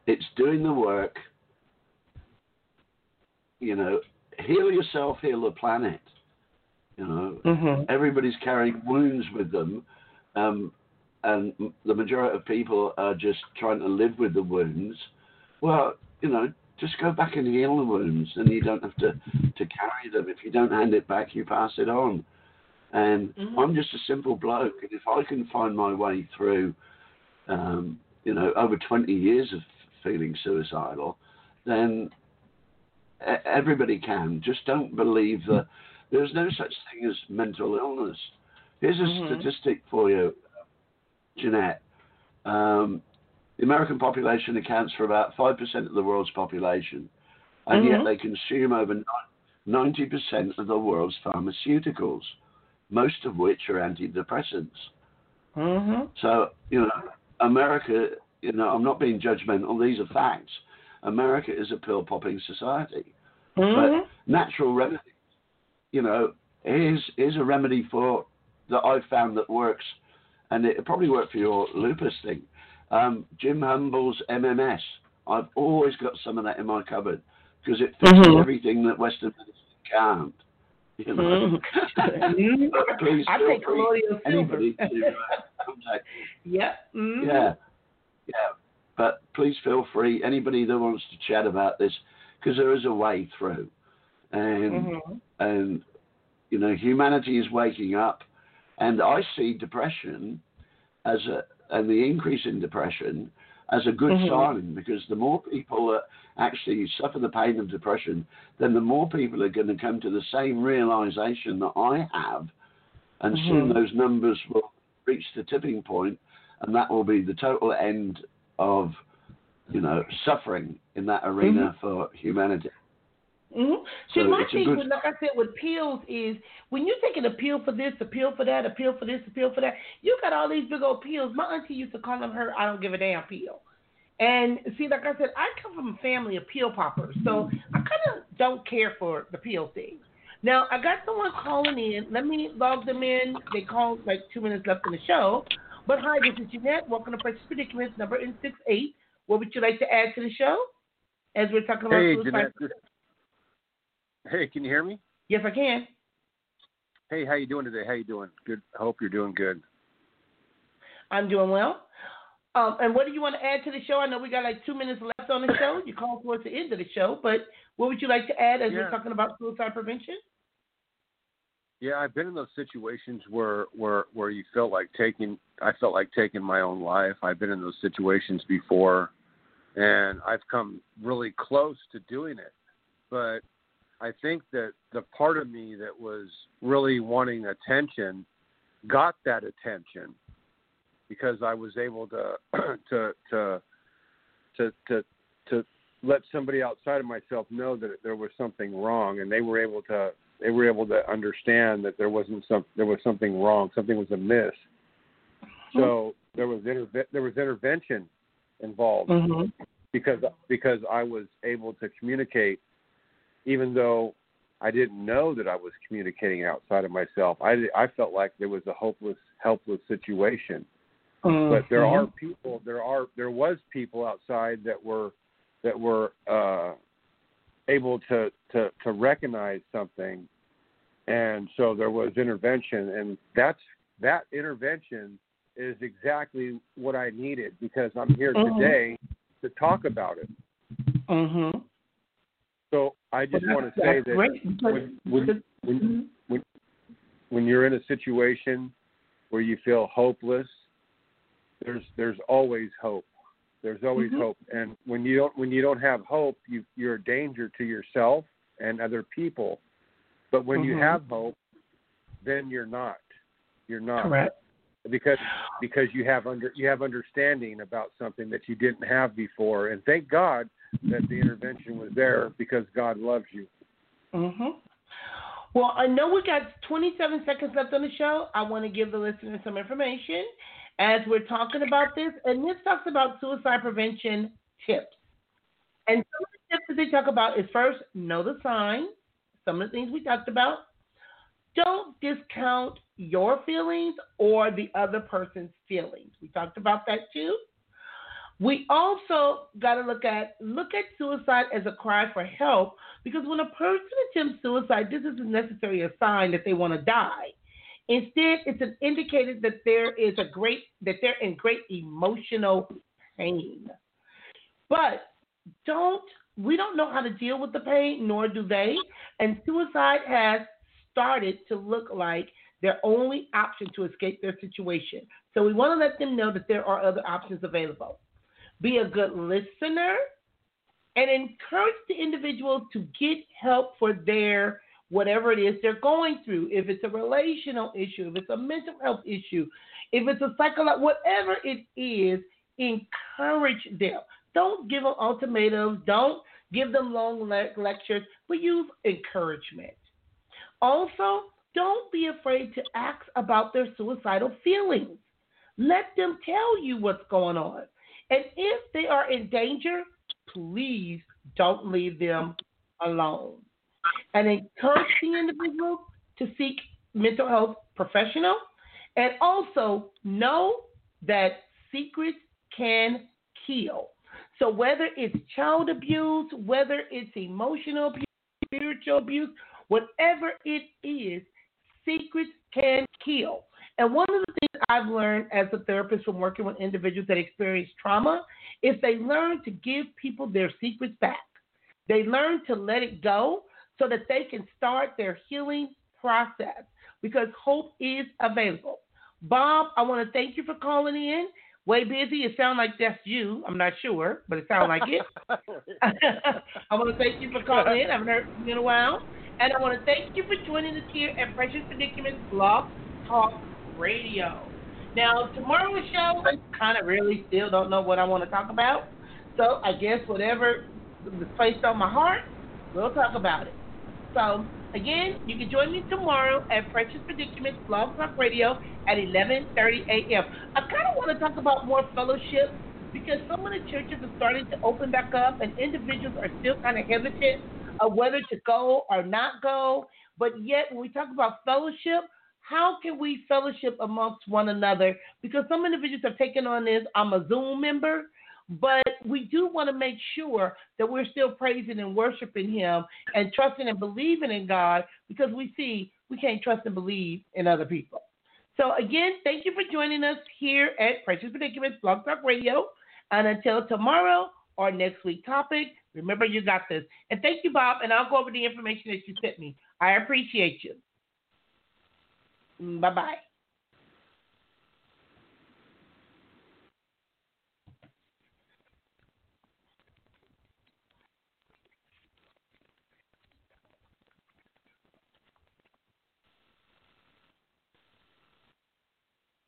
it's doing the work. You know, heal yourself, heal the planet. You know, Mm-hmm. everybody's carrying wounds with them, um, and the majority of people are just trying to live with the wounds. Well, you know, just go back and heal the wounds, and you don't have to to carry them. If you don't hand it back, you pass it on. And Mhm. I'm just a simple bloke, and if I can find my way through, um, you know, over 20 years of feeling suicidal, then everybody can. Just don't believe that there's no such thing as mental illness. Here's a Mhm. statistic for you, Jeanette. Um, the American population accounts for about 5% of the world's population, and Mhm. yet they consume over 90% of the world's pharmaceuticals, most of which are antidepressants. Mm-hmm. So, you know, America, you know, I'm not being judgmental, these are facts. America is a pill popping society. Mm-hmm. Natural remedies, you know, is, here's a remedy for that I've found that works, and it probably worked for your lupus thing. Um, Jim Humble's MMS. I've always got some of that in my cupboard because it fixes Mhm. everything that Western medicine can't. You know? Mhm. But please I feel take free, colloidal silver. anybody to uh, contact Yep. Mhm. Yeah, yeah. But please feel free, anybody that wants to chat about this, because there is a way through, and Mhm. and you know humanity is waking up, and I see depression as a and the increase in depression as a good Mhm. sign because the more people that actually suffer the pain of depression, then the more people are going to come to the same realization that I have, and soon Mhm. those numbers will reach the tipping point, and that will be the total end of, you know, suffering in that arena for humanity. Mm-hmm. See, my thing, good- with, like I said, with pills is when you're taking a pill for this, a pill for that, a pill for this, a pill for that, you got all these big old pills. My auntie used to call them her I don't give a damn pill. And see, like I said, I come from a family of pill poppers, so I kind of don't care for the pill thing. Now, I got someone calling in. Let me log them in. They called like two minutes left in the show. But hi, this is Jeanette. Welcome to Precious Predicaments, number in six eight. What would you like to add to the show? As we're talking about Hey, suicide. Jeanette. this- Hey, can you hear me? Yes, I can. Hey, how you doing today? How you doing? Good. I hope you're doing good. I'm doing well. Um, and what do you want to add to the show? I know we got like two minutes left on the show. You called towards the end of the show, but what would you like to add as we're talking about suicide prevention? Yeah, I've been in those situations where where where you felt like taking. I felt like taking my own life. I've been in those situations before, and I've come really close to doing it. But I think that the part of me that was really wanting attention got that attention because I was able to to to to to to let somebody outside of myself know that there was something wrong, and they were able to they were able to understand that there wasn't some there was something wrong, something was amiss. So there was interve- there was intervention involved Mm-hmm. because because I was able to communicate, even though I didn't know that I was communicating outside of myself. I I felt like there was a hopeless helpless situation but there Mm-hmm. are people there are there was people outside that were that were uh able to to to recognize something and so there was intervention and that's that intervention is exactly what I needed because I'm here Mhm. today to talk about it Mm-hmm. so I just want to say that great. when when when when when you're in a situation where you feel hopeless, there's there's always hope. There's always Mhm. hope, and when you don't when you don't have hope, you you're a danger to yourself and other people. But when you Mhm. have hope, then you're not. You're not Correct. because because you have under you have understanding about something that you didn't have before and thank god that the intervention was there because God loves you. Mhm. Well, I know we got 27 seconds left on the show. I want to give the listeners some information as we're talking about this, and this talks about suicide prevention tips. And some of the tips that they talk about is first, know the sign. Some of the things we talked about. Don't discount your feelings or the other person's feelings. We talked about that too. We also got to look at look at suicide as a cry for help because when a person attempts suicide, this isn't necessarily a sign that they want to die. Instead, it's an indicator that there is a great that they're in great emotional pain. But don't we don't know how to deal with the pain, nor do they. And suicide has started to look like their only option to escape their situation. So we want to let them know that there are other options available. Be a good listener and encourage the individual to get help for their whatever it is they're going through. If it's a relational issue, if it's a mental health issue, if it's a psychological, whatever it is, encourage them. Don't give them ultimatums. Don't give them long le- lectures, but use encouragement. Also, don't be afraid to ask about their suicidal feelings. Let them tell you what's going on. And if they are in danger, please don't leave them alone. And encourage the individual to seek mental health professional and also know that secrets can kill. So whether it's child abuse, whether it's emotional abuse, spiritual abuse, whatever it is, secrets can kill. And one of the things I've learned as a therapist from working with individuals that experience trauma is they learn to give people their secrets back. They learn to let it go so that they can start their healing process because hope is available. Bob, I want to thank you for calling in. Way busy. It sounds like that's you. I'm not sure, but it sounds like it. I want to thank you for calling in. I haven't heard from you in a while. And I want to thank you for joining us here at Precious Predicaments Blog Talk Radio. Now, tomorrow's show, I kind of really still don't know what I want to talk about. So I guess whatever was placed on my heart, we'll talk about it. So, again, you can join me tomorrow at Precious Predicaments Blog Talk Radio at 11.30 a.m. I kind of want to talk about more fellowship because of the churches are starting to open back up and individuals are still kind of hesitant of whether to go or not go. But yet, when we talk about fellowship, how can we fellowship amongst one another? Because some individuals have taken on this, I'm a Zoom member, but we do want to make sure that we're still praising and worshiping Him and trusting and believing in God because we see we can't trust and believe in other people. So, again, thank you for joining us here at Precious Predicaments Blog Talk Radio. And until tomorrow or next week topic, remember you got this. And thank you, Bob. And I'll go over the information that you sent me. I appreciate you. Mm, bye bye.